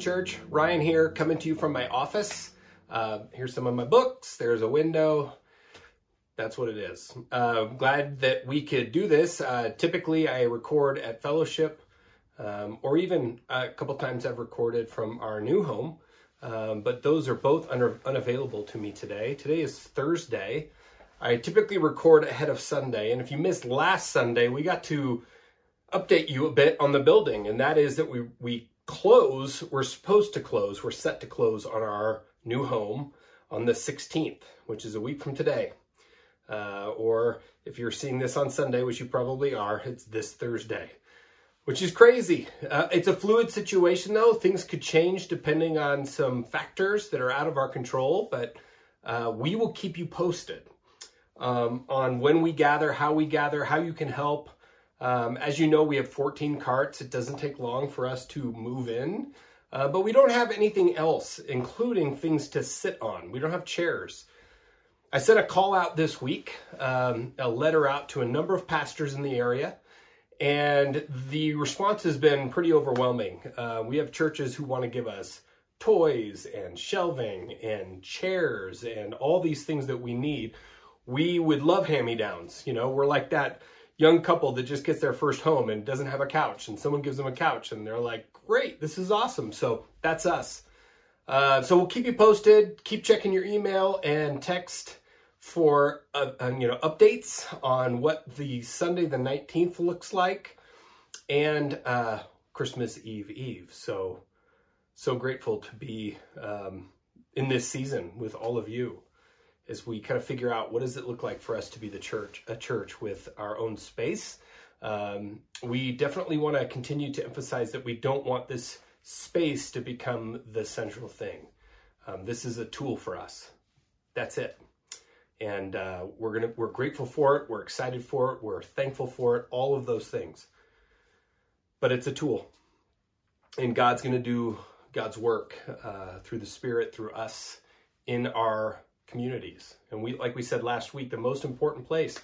Church. Ryan here, coming to you from my office. Uh, here's some of my books. There's a window. That's what it is. Uh, glad that we could do this. Uh, typically, I record at Fellowship, um, or even a couple times I've recorded from our new home. Um, but those are both un- unavailable to me today. Today is Thursday. I typically record ahead of Sunday, and if you missed last Sunday, we got to update you a bit on the building, and that is that we we close. We're supposed to close. We're set to close on our new home on the 16th, which is a week from today. Uh, or if you're seeing this on Sunday, which you probably are, it's this Thursday, which is crazy. Uh, it's a fluid situation, though. Things could change depending on some factors that are out of our control, but uh, we will keep you posted um, on when we gather, how we gather, how you can help. Um, as you know, we have 14 carts. It doesn't take long for us to move in, uh, but we don't have anything else, including things to sit on. We don't have chairs. I sent a call out this week, um, a letter out to a number of pastors in the area, and the response has been pretty overwhelming. Uh, we have churches who want to give us toys and shelving and chairs and all these things that we need. We would love hand me downs. You know, we're like that young couple that just gets their first home and doesn't have a couch, and someone gives them a couch, and they're like, "Great, this is awesome." So that's us. Uh, so we'll keep you posted. Keep checking your email and text for uh, uh, you know updates on what the Sunday the nineteenth looks like, and uh, Christmas Eve Eve. So so grateful to be um, in this season with all of you as we kind of figure out what does it look like for us to be the church, a church with our own space. Um, we definitely want to continue to emphasize that we don't want this space to become the central thing. Um, this is a tool for us. That's it. And uh, we're gonna we're grateful for it. We're excited for it. We're thankful for it. All of those things. But it's a tool, and God's gonna do God's work uh, through the Spirit, through us, in our communities. And we, like we said last week, the most important place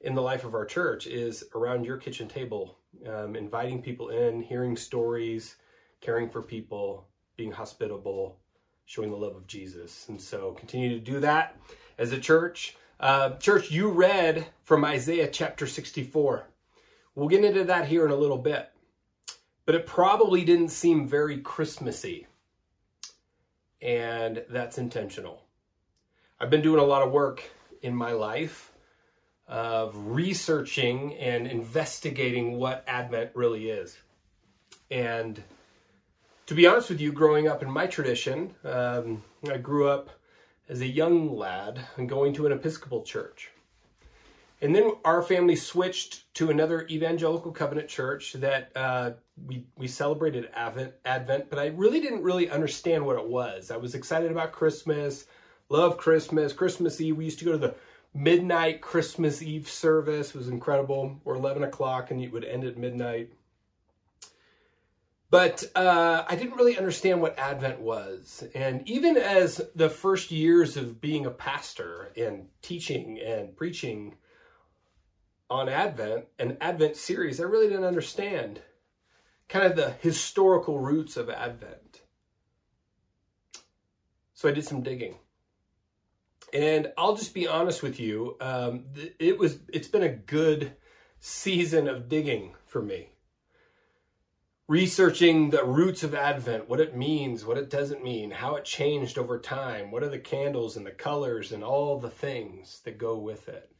in the life of our church is around your kitchen table, um, inviting people in, hearing stories, caring for people, being hospitable, showing the love of Jesus. And so continue to do that as a church. Uh, church, you read from Isaiah chapter 64. We'll get into that here in a little bit. But it probably didn't seem very Christmassy. And that's intentional. I've been doing a lot of work in my life of researching and investigating what Advent really is. And to be honest with you, growing up in my tradition, um, I grew up as a young lad and going to an Episcopal church. And then our family switched to another evangelical covenant church that uh, we we celebrated Advent, Advent, but I really didn't really understand what it was. I was excited about Christmas. Love Christmas. Christmas Eve, we used to go to the midnight Christmas Eve service. It was incredible. Or 11 o'clock, and it would end at midnight. But uh, I didn't really understand what Advent was. And even as the first years of being a pastor and teaching and preaching on Advent, an Advent series, I really didn't understand kind of the historical roots of Advent. So I did some digging. And I'll just be honest with you, um, it was it's been a good season of digging for me. Researching the roots of Advent, what it means, what it doesn't mean, how it changed over time, what are the candles and the colors and all the things that go with it.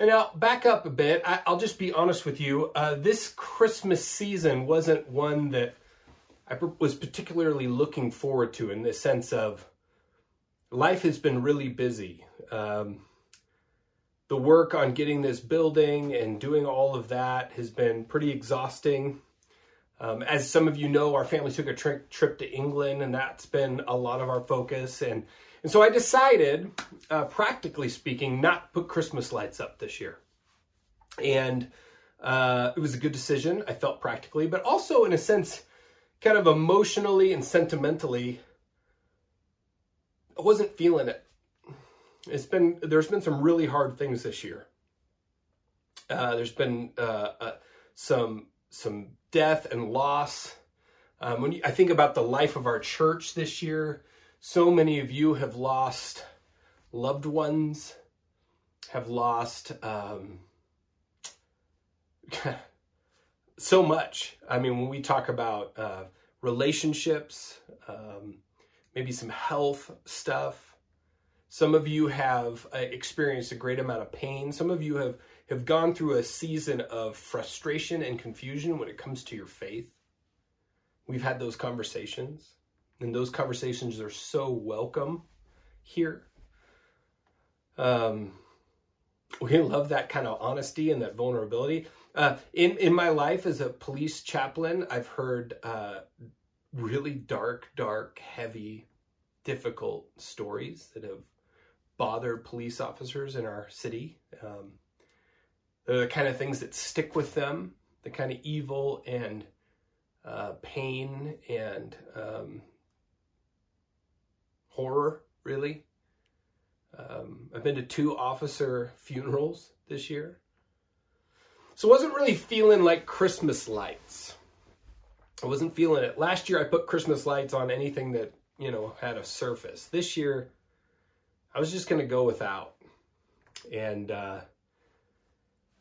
And now, back up a bit, I, will just be honest with you. Uh, this Christmas season wasn't one that I was particularly looking forward to in the sense of life has been really busy. Um, the work on getting this building and doing all of that has been pretty exhausting. Um, as some of you know, our family took a tri- trip to England, and that's been a lot of our focus. And and so I decided, uh, practically speaking, not put Christmas lights up this year. And uh, it was a good decision. I felt practically, but also in a sense, kind of emotionally and sentimentally, I wasn't feeling it. It's been there's been some really hard things this year. Uh, there's been uh, uh, some some death and loss. Um, when you, I think about the life of our church this year, so many of you have lost loved ones, have lost um, so much. I mean, when we talk about uh, relationships, um, maybe some health stuff, some of you have uh, experienced a great amount of pain. Some of you have, have gone through a season of frustration and confusion when it comes to your faith. We've had those conversations, and those conversations are so welcome here. Um, we love that kind of honesty and that vulnerability. Uh, in in my life as a police chaplain, I've heard uh, really dark, dark, heavy, difficult stories that have bothered police officers in our city. Um, they're the kind of things that stick with them, the kind of evil and uh, pain and um, horror, really. Um, I've been to two officer funerals this year. So wasn't really feeling like Christmas lights. I wasn't feeling it. Last year I put Christmas lights on anything that, you know, had a surface. This year I was just going to go without. And uh,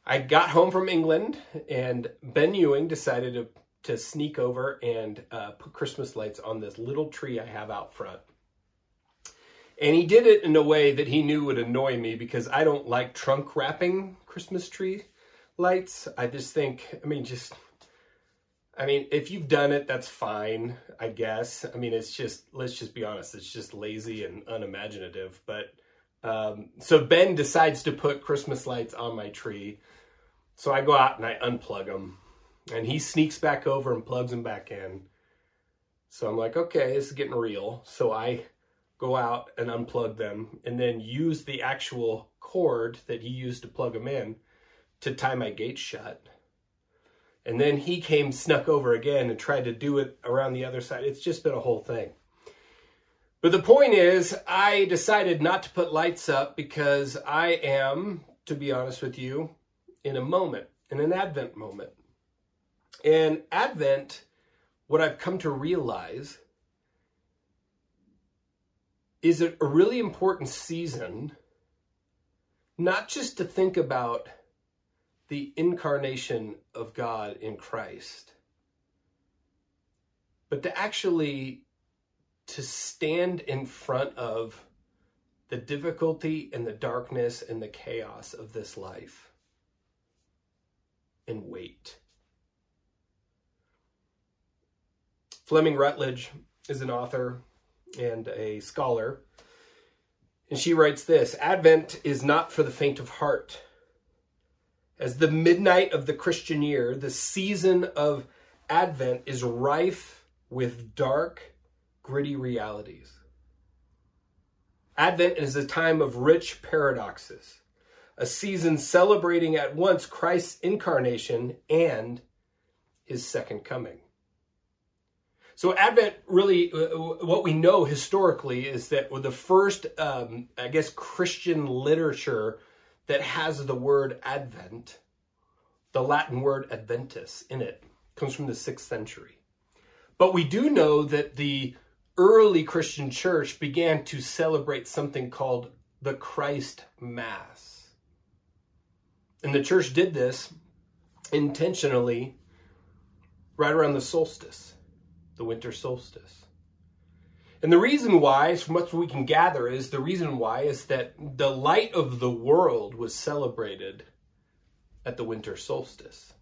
I got home from England, and Ben Ewing decided to, to sneak over and uh, put Christmas lights on this little tree I have out front. And he did it in a way that he knew would annoy me because I don't like trunk wrapping Christmas tree lights. I just think, I mean, just I mean, if you've done it, that's fine, I guess. I mean, it's just, let's just be honest, it's just lazy and unimaginative. But um, so Ben decides to put Christmas lights on my tree. So I go out and I unplug them. And he sneaks back over and plugs them back in. So I'm like, okay, this is getting real. So I go out and unplug them and then use the actual cord that he used to plug them in to tie my gate shut. And then he came, snuck over again, and tried to do it around the other side. It's just been a whole thing. But the point is, I decided not to put lights up because I am, to be honest with you, in a moment, in an Advent moment. And Advent, what I've come to realize is a really important season, not just to think about the incarnation of God in Christ, but to actually to stand in front of the difficulty and the darkness and the chaos of this life and wait. Fleming Rutledge is an author and a scholar, and she writes this Advent is not for the faint of heart as the midnight of the Christian year, the season of Advent is rife with dark, gritty realities. Advent is a time of rich paradoxes, a season celebrating at once Christ's incarnation and his second coming. So, Advent really, uh, what we know historically is that the first, um, I guess, Christian literature that has the word Advent, the Latin word Adventus in it, comes from the sixth century. But we do know that the early Christian church began to celebrate something called the Christ Mass. And the church did this intentionally right around the solstice, the winter solstice. And the reason why, from what we can gather, is the reason why is that the light of the world was celebrated at the winter solstice.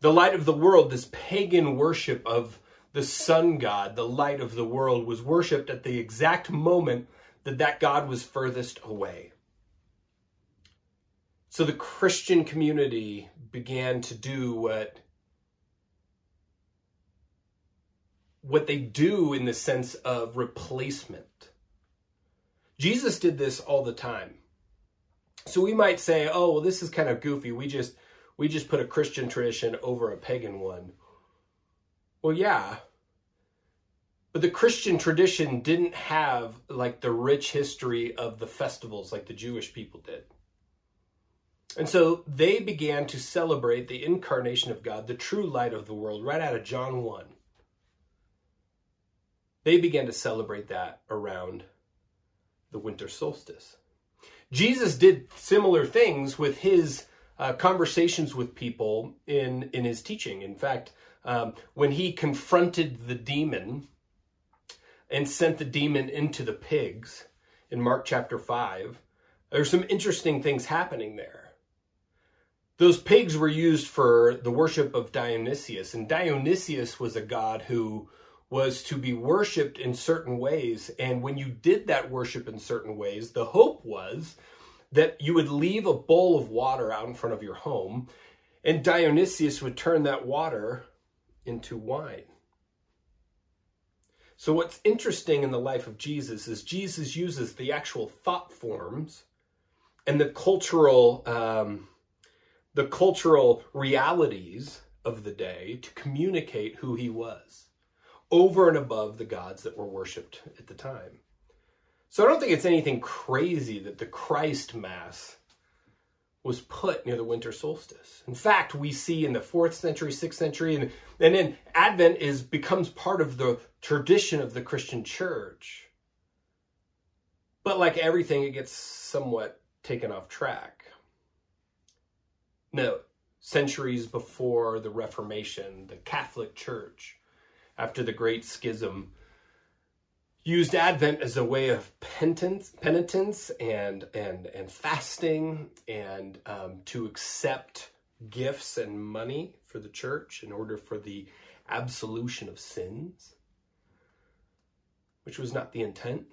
The light of the world, this pagan worship of the sun god, the light of the world, was worshipped at the exact moment that that god was furthest away. So the Christian community began to do what what they do in the sense of replacement. Jesus did this all the time. So we might say, "Oh, well this is kind of goofy. We just we just put a Christian tradition over a pagan one." Well, yeah. But the Christian tradition didn't have like the rich history of the festivals like the Jewish people did. And so they began to celebrate the incarnation of God, the true light of the world, right out of John 1 they began to celebrate that around the winter solstice. Jesus did similar things with his uh, conversations with people in, in his teaching. In fact, um, when he confronted the demon and sent the demon into the pigs in Mark chapter 5, there's some interesting things happening there. Those pigs were used for the worship of Dionysius, and Dionysius was a god who was to be worshiped in certain ways. And when you did that worship in certain ways, the hope was that you would leave a bowl of water out in front of your home, and Dionysius would turn that water into wine. So, what's interesting in the life of Jesus is Jesus uses the actual thought forms and the cultural, um, the cultural realities of the day to communicate who he was over and above the gods that were worshipped at the time. So I don't think it's anything crazy that the Christ Mass was put near the winter solstice. In fact, we see in the fourth century, sixth century, and, and then Advent is becomes part of the tradition of the Christian church. But like everything, it gets somewhat taken off track. No, centuries before the Reformation, the Catholic Church after the Great Schism, used Advent as a way of penitence, penitence and and and fasting, and um, to accept gifts and money for the church in order for the absolution of sins, which was not the intent.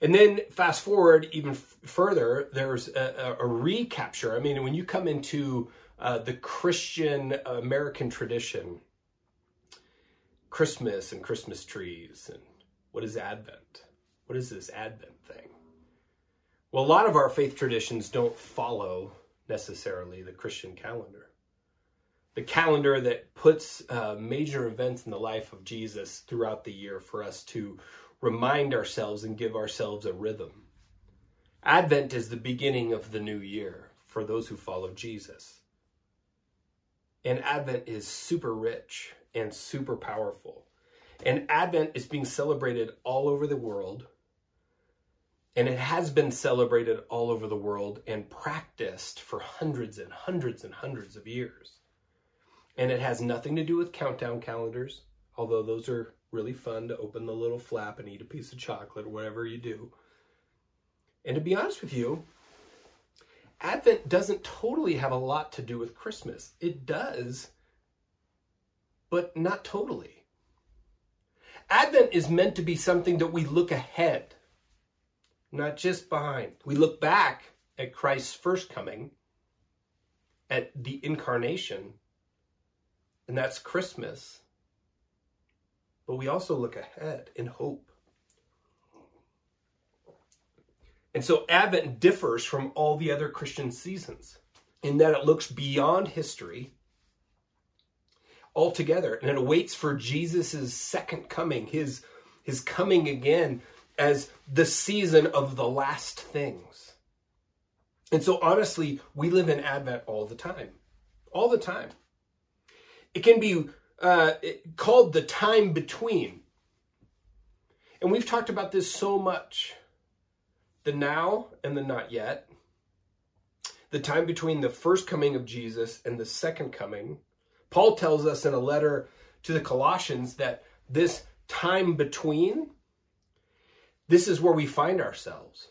And then fast forward even f- further, there's a, a, a, recapture. I mean, when you come into uh, the Christian American tradition, Christmas and Christmas trees and what is Advent? What is this Advent thing? Well, a lot of our faith traditions don't follow necessarily the Christian calendar. The calendar that puts uh, major events in the life of Jesus throughout the year for us to remind ourselves and give ourselves a rhythm. Advent is the beginning of the new year for those who follow Jesus. And Advent is super rich and super powerful. And Advent is being celebrated all over the world. And it has been celebrated all over the world and practiced for hundreds and hundreds and hundreds of years. And it has nothing to do with countdown calendars, although those are really fun to open the little flap and eat a piece of chocolate or whatever you do. And to be honest with you, Advent doesn't totally have a lot to do with Christmas. It does but not totally. Advent is meant to be something that we look ahead, not just behind. We look back at Christ's first coming, at the incarnation, and that's Christmas. But we also look ahead in hope. And so Advent differs from all the other Christian seasons in that it looks beyond history altogether and it awaits for Jesus' second coming, his, his coming again as the season of the last things. And so, honestly, we live in Advent all the time. All the time. It can be uh, called the time between. And we've talked about this so much the now and the not yet, the time between the first coming of Jesus and the second coming, Paul tells us in a letter to the Colossians that this time between, this is where we find ourselves.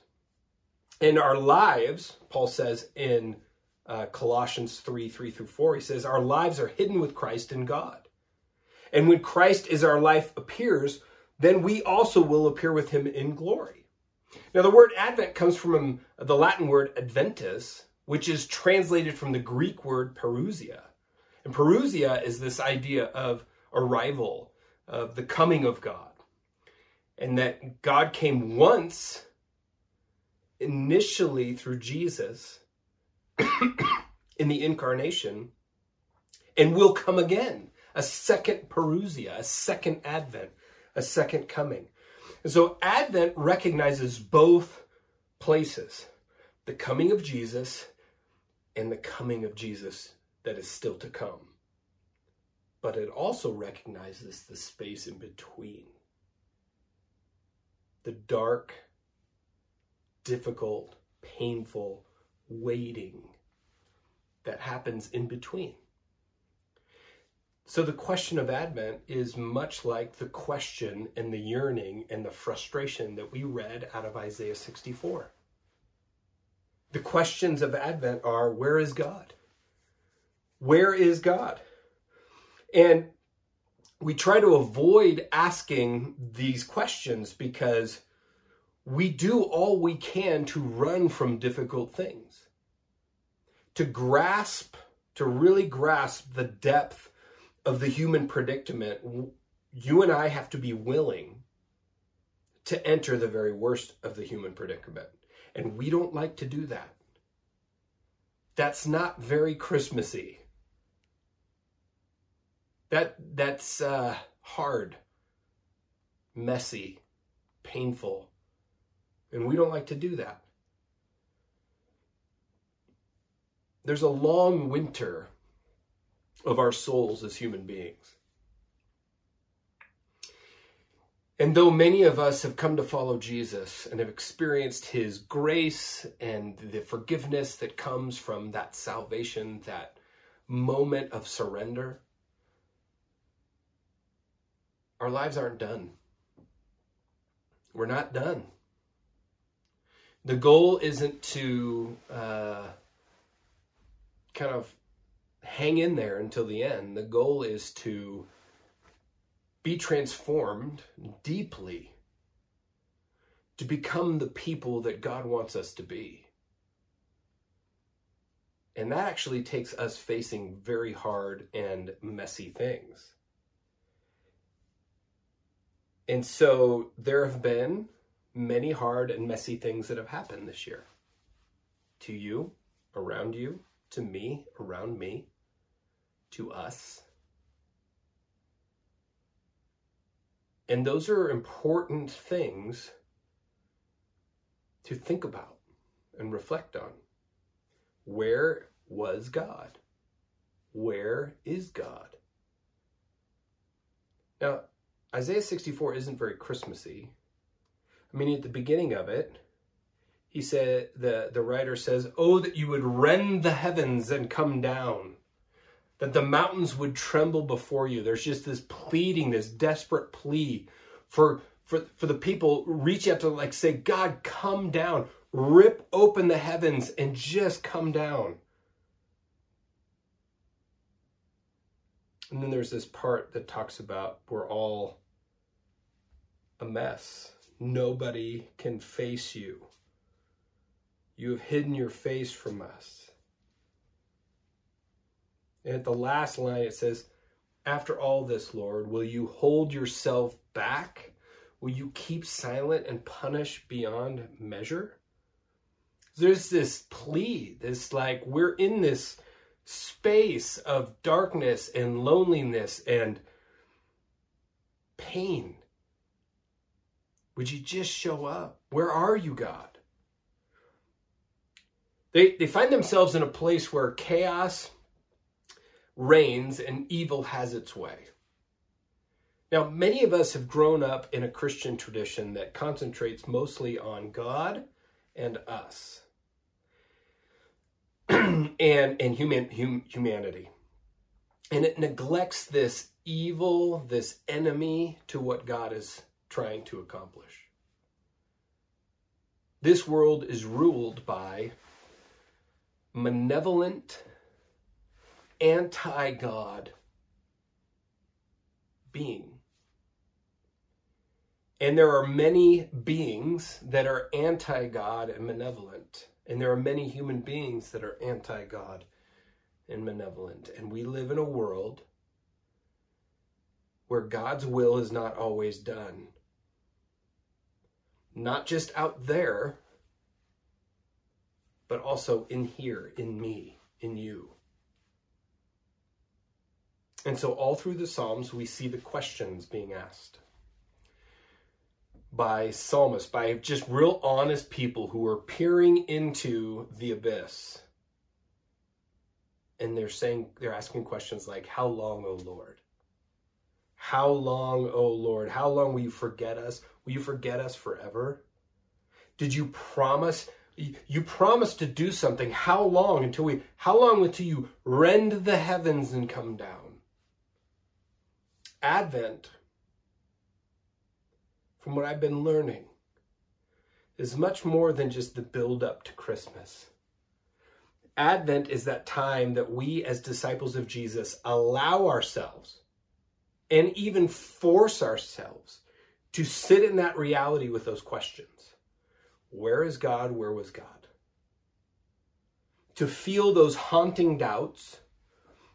In our lives, Paul says in uh, Colossians 3 3 through 4, he says, Our lives are hidden with Christ in God. And when Christ is our life appears, then we also will appear with him in glory. Now, the word Advent comes from the Latin word adventus, which is translated from the Greek word parousia. And parousia is this idea of arrival, of the coming of God. And that God came once, initially through Jesus, in the incarnation, and will come again. A second parousia, a second advent, a second coming. And so Advent recognizes both places the coming of Jesus and the coming of Jesus that is still to come. but it also recognizes the space in between. The dark, difficult, painful waiting that happens in between. So the question of Advent is much like the question and the yearning and the frustration that we read out of Isaiah 64. The questions of Advent are where is God? Where is God? And we try to avoid asking these questions because we do all we can to run from difficult things. To grasp, to really grasp the depth of the human predicament, you and I have to be willing to enter the very worst of the human predicament. And we don't like to do that. That's not very Christmassy. That that's uh, hard, messy, painful, and we don't like to do that. There's a long winter of our souls as human beings. And though many of us have come to follow Jesus and have experienced his grace and the forgiveness that comes from that salvation, that moment of surrender, our lives aren't done. We're not done. The goal isn't to uh, kind of hang in there until the end. The goal is to be transformed deeply to become the people that God wants us to be. And that actually takes us facing very hard and messy things. And so there have been many hard and messy things that have happened this year to you, around you, to me, around me to us. And those are important things to think about and reflect on. Where was God? Where is God? Now, Isaiah 64 isn't very Christmassy. I mean, at the beginning of it, he said, the, the writer says, Oh, that you would rend the heavens and come down that the mountains would tremble before you. There's just this pleading, this desperate plea for for for the people reach out to like say, God, come down, rip open the heavens and just come down. And then there's this part that talks about we're all a mess. Nobody can face you. You have hidden your face from us. And at the last line, it says, After all this, Lord, will you hold yourself back? Will you keep silent and punish beyond measure? There's this plea, this like, we're in this space of darkness and loneliness and pain. Would you just show up? Where are you, God? They, they find themselves in a place where chaos reigns and evil has its way. Now, many of us have grown up in a Christian tradition that concentrates mostly on God and us and, and human, hum, humanity. And it neglects this evil, this enemy to what God is trying to accomplish. This world is ruled by malevolent anti God being. And there are many beings that are anti God and malevolent. And there are many human beings that are anti God and malevolent. And we live in a world where God's will is not always done. Not just out there, but also in here, in me, in you. And so, all through the Psalms, we see the questions being asked by psalmists, by just real honest people who are peering into the abyss. And they're saying, they're asking questions like, How long, O Lord? How long, O Lord? How long will you forget us? Will you forget us forever? Did you promise? You promised to do something. How long until we, how long until you rend the heavens and come down? Advent, from what I've been learning, is much more than just the build up to Christmas. Advent is that time that we, as disciples of Jesus, allow ourselves and even force ourselves to sit in that reality with those questions. Where is God? Where was God? To feel those haunting doubts,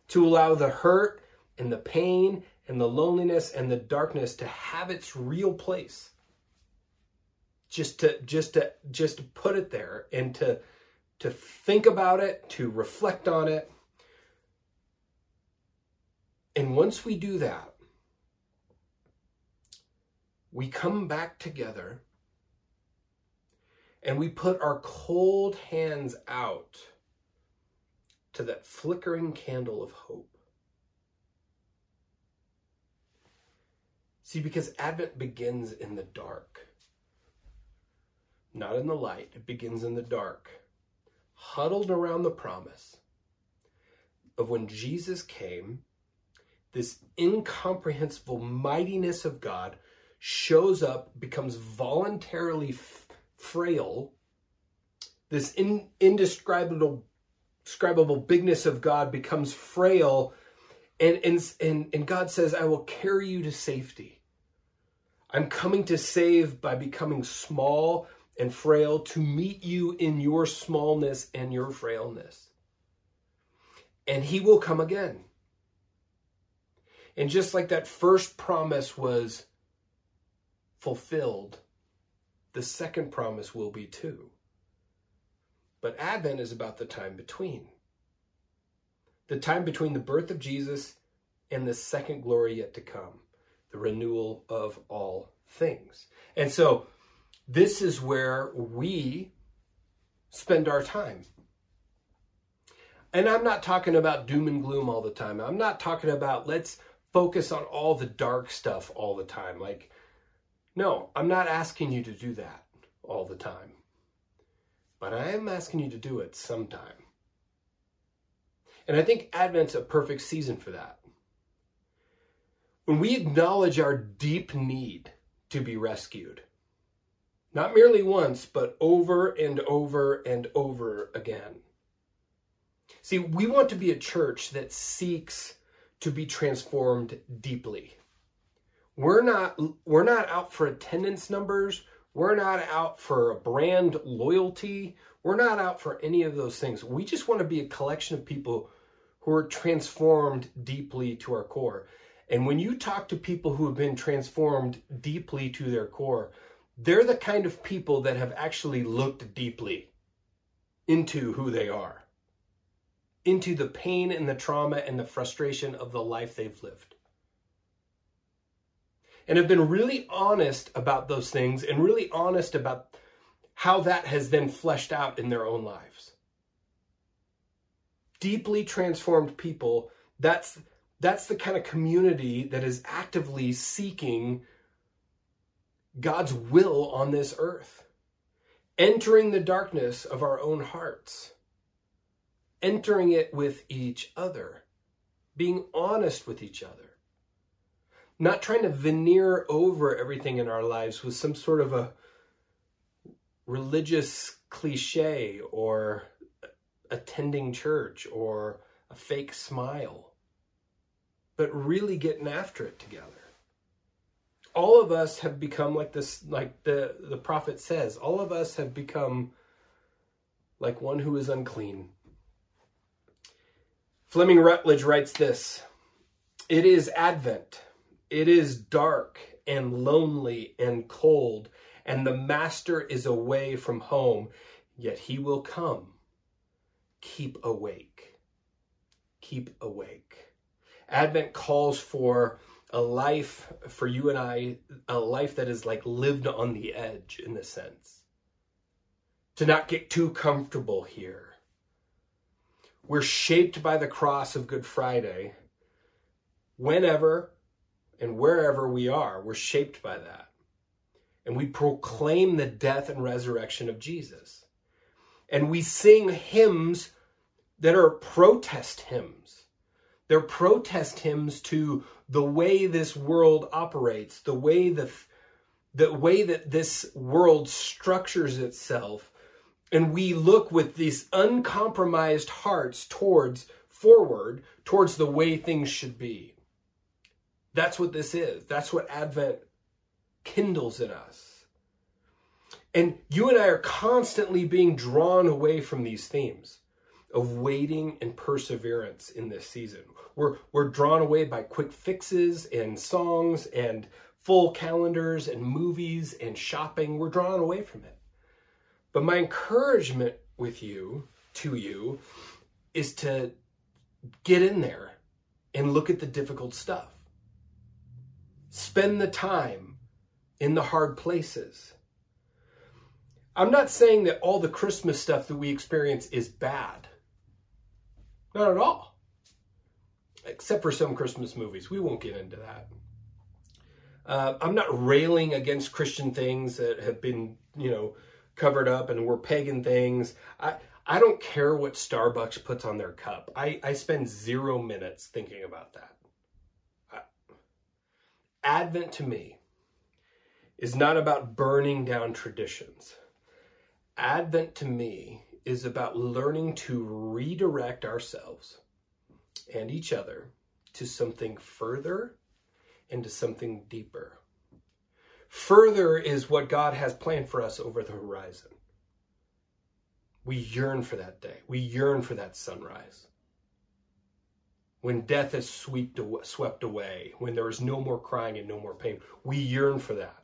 to allow the hurt and the pain and the loneliness and the darkness to have its real place. Just to just to just to put it there and to to think about it, to reflect on it. And once we do that, we come back together and we put our cold hands out to that flickering candle of hope. See, because Advent begins in the dark, not in the light, it begins in the dark, huddled around the promise of when Jesus came, this incomprehensible mightiness of God shows up, becomes voluntarily frail, this in, indescribable describable bigness of God becomes frail, and, and, and, and God says, I will carry you to safety. I'm coming to save by becoming small and frail to meet you in your smallness and your frailness. And he will come again. And just like that first promise was fulfilled, the second promise will be too. But Advent is about the time between. The time between the birth of Jesus and the second glory yet to come, the renewal of all things. And so this is where we spend our time. And I'm not talking about doom and gloom all the time. I'm not talking about let's focus on all the dark stuff all the time. Like, no, I'm not asking you to do that all the time. But I am asking you to do it sometime. And I think Advent's a perfect season for that. When we acknowledge our deep need to be rescued, not merely once, but over and over and over again. See, we want to be a church that seeks to be transformed deeply. We're not we're not out for attendance numbers. We're not out for brand loyalty. We're not out for any of those things. We just want to be a collection of people who are transformed deeply to our core. And when you talk to people who have been transformed deeply to their core, they're the kind of people that have actually looked deeply into who they are, into the pain and the trauma and the frustration of the life they've lived and have been really honest about those things and really honest about how that has then fleshed out in their own lives. Deeply transformed people, that's that's the kind of community that is actively seeking God's will on this earth. Entering the darkness of our own hearts. Entering it with each other. Being honest with each other not trying to veneer over everything in our lives with some sort of a religious cliche or attending church or a fake smile, but really getting after it together. All of us have become like this, like the, the prophet says, all of us have become like one who is unclean. Fleming Rutledge writes this It is Advent it is dark and lonely and cold, and the master is away from home, yet he will come. Keep awake. Keep awake. Advent calls for a life for you and I, a life that is like lived on the edge in a sense. To not get too comfortable here. We're shaped by the cross of Good Friday. Whenever and wherever we are, we're shaped by that. And we proclaim the death and resurrection of Jesus. And we sing hymns that are protest hymns. They're protest hymns to the way this world operates, the way the the way that this world structures itself, and we look with these uncompromised hearts towards forward, towards the way things should be. That's what this is. That's what Advent kindles in us. And you and I are constantly being drawn away from these themes of waiting and perseverance in this season. We're, we're drawn away by quick fixes and songs and full calendars and movies and shopping. We're drawn away from it. But my encouragement with you, to you, is to get in there and look at the difficult stuff. Spend the time in the hard places. I'm not saying that all the Christmas stuff that we experience is bad. Not at all. Except for some Christmas movies. We won't get into that. Uh, I'm not railing against Christian things that have been, you know, covered up and were pagan things. I, I don't care what Starbucks puts on their cup. I, I spend zero minutes thinking about that. Advent to me is not about burning down traditions. Advent to me is about learning to redirect ourselves and each other to something further and to something deeper. Further is what God has planned for us over the horizon. We yearn for that day. We yearn for that sunrise when death is swept away, when there is no more crying and no more pain. We yearn for that.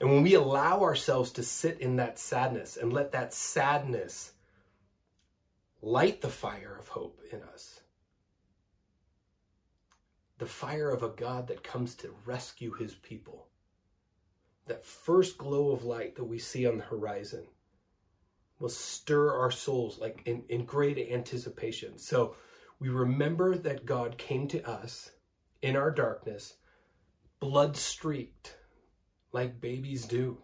And when we allow ourselves to sit in that sadness and let that sadness light the fire of hope in us, the fire of a God that comes to rescue his people, that first glow of light that we see on the horizon will stir our souls like in, in great anticipation. So, we remember that God came to us in our darkness, blood streaked, like babies do,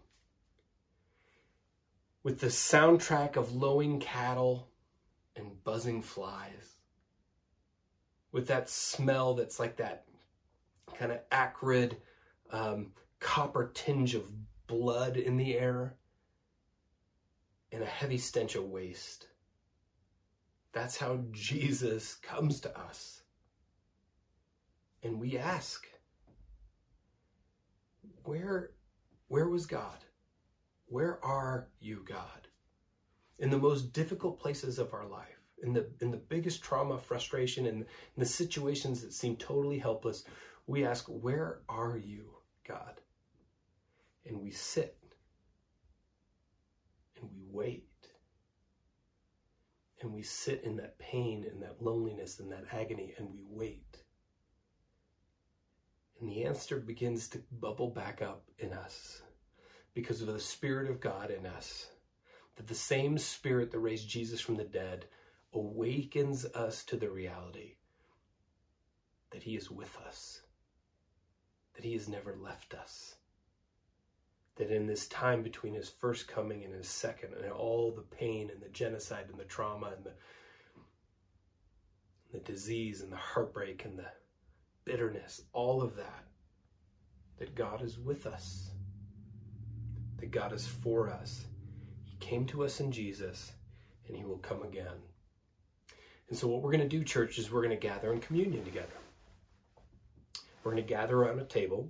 with the soundtrack of lowing cattle and buzzing flies, with that smell that's like that kind of acrid um, copper tinge of blood in the air, and a heavy stench of waste. That's how Jesus comes to us. And we ask, where, where was God? Where are you, God? In the most difficult places of our life, in the, in the biggest trauma, frustration, and the situations that seem totally helpless, we ask, Where are you, God? And we sit and we wait and we sit in that pain and that loneliness and that agony and we wait. And the answer begins to bubble back up in us because of the Spirit of God in us. That the same Spirit that raised Jesus from the dead awakens us to the reality that He is with us, that He has never left us that in this time between his first coming and his second, and all the pain and the genocide and the trauma and the, the disease and the heartbreak and the bitterness, all of that, that God is with us, that God is for us. He came to us in Jesus, and he will come again. And so, what we're going to do, church, is we're going to gather in communion together. We're going to gather around a table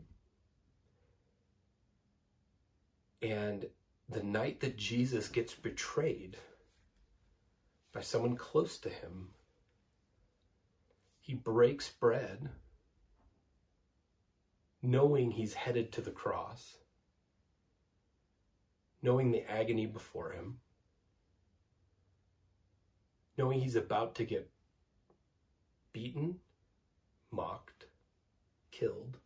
And the night that Jesus gets betrayed by someone close to him, he breaks bread, knowing he's headed to the cross, knowing the agony before him, knowing he's about to get beaten, mocked, killed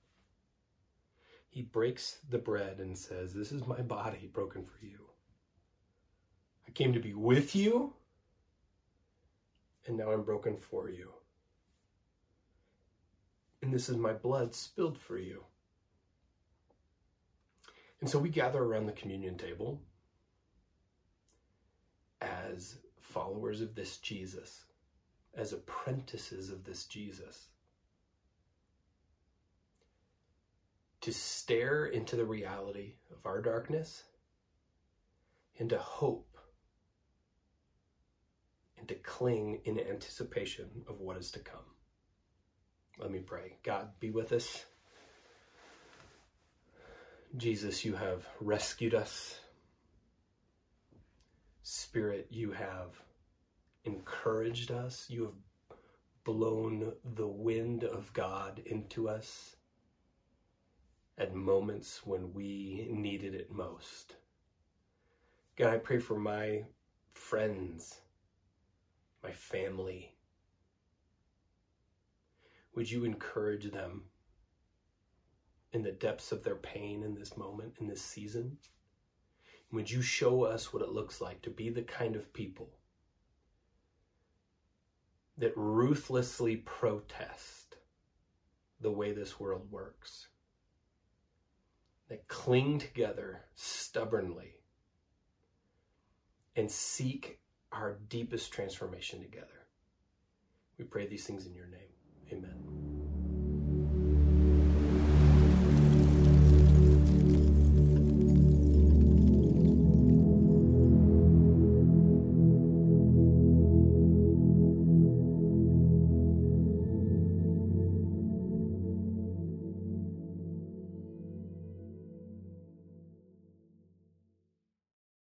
he breaks the bread and says, This is my body broken for you. I came to be with you, and now I'm broken for you. and this is my blood spilled for you. And so we gather around the communion table as followers of this Jesus, as apprentices of this Jesus, to stare into the reality of our darkness and to hope and to cling in anticipation of what is to come. Let me pray. God, be with us. Jesus, you have rescued us. Spirit, you have encouraged us. You have blown the wind of God into us at moments when we needed it most. God, I pray for my friends, my family. Would you encourage them in the depths of their pain in this moment, in this season? Would you show us what it looks like to be the kind of people that ruthlessly protest the way this world works, that cling together stubbornly and seek our deepest transformation together? We pray these things in your name.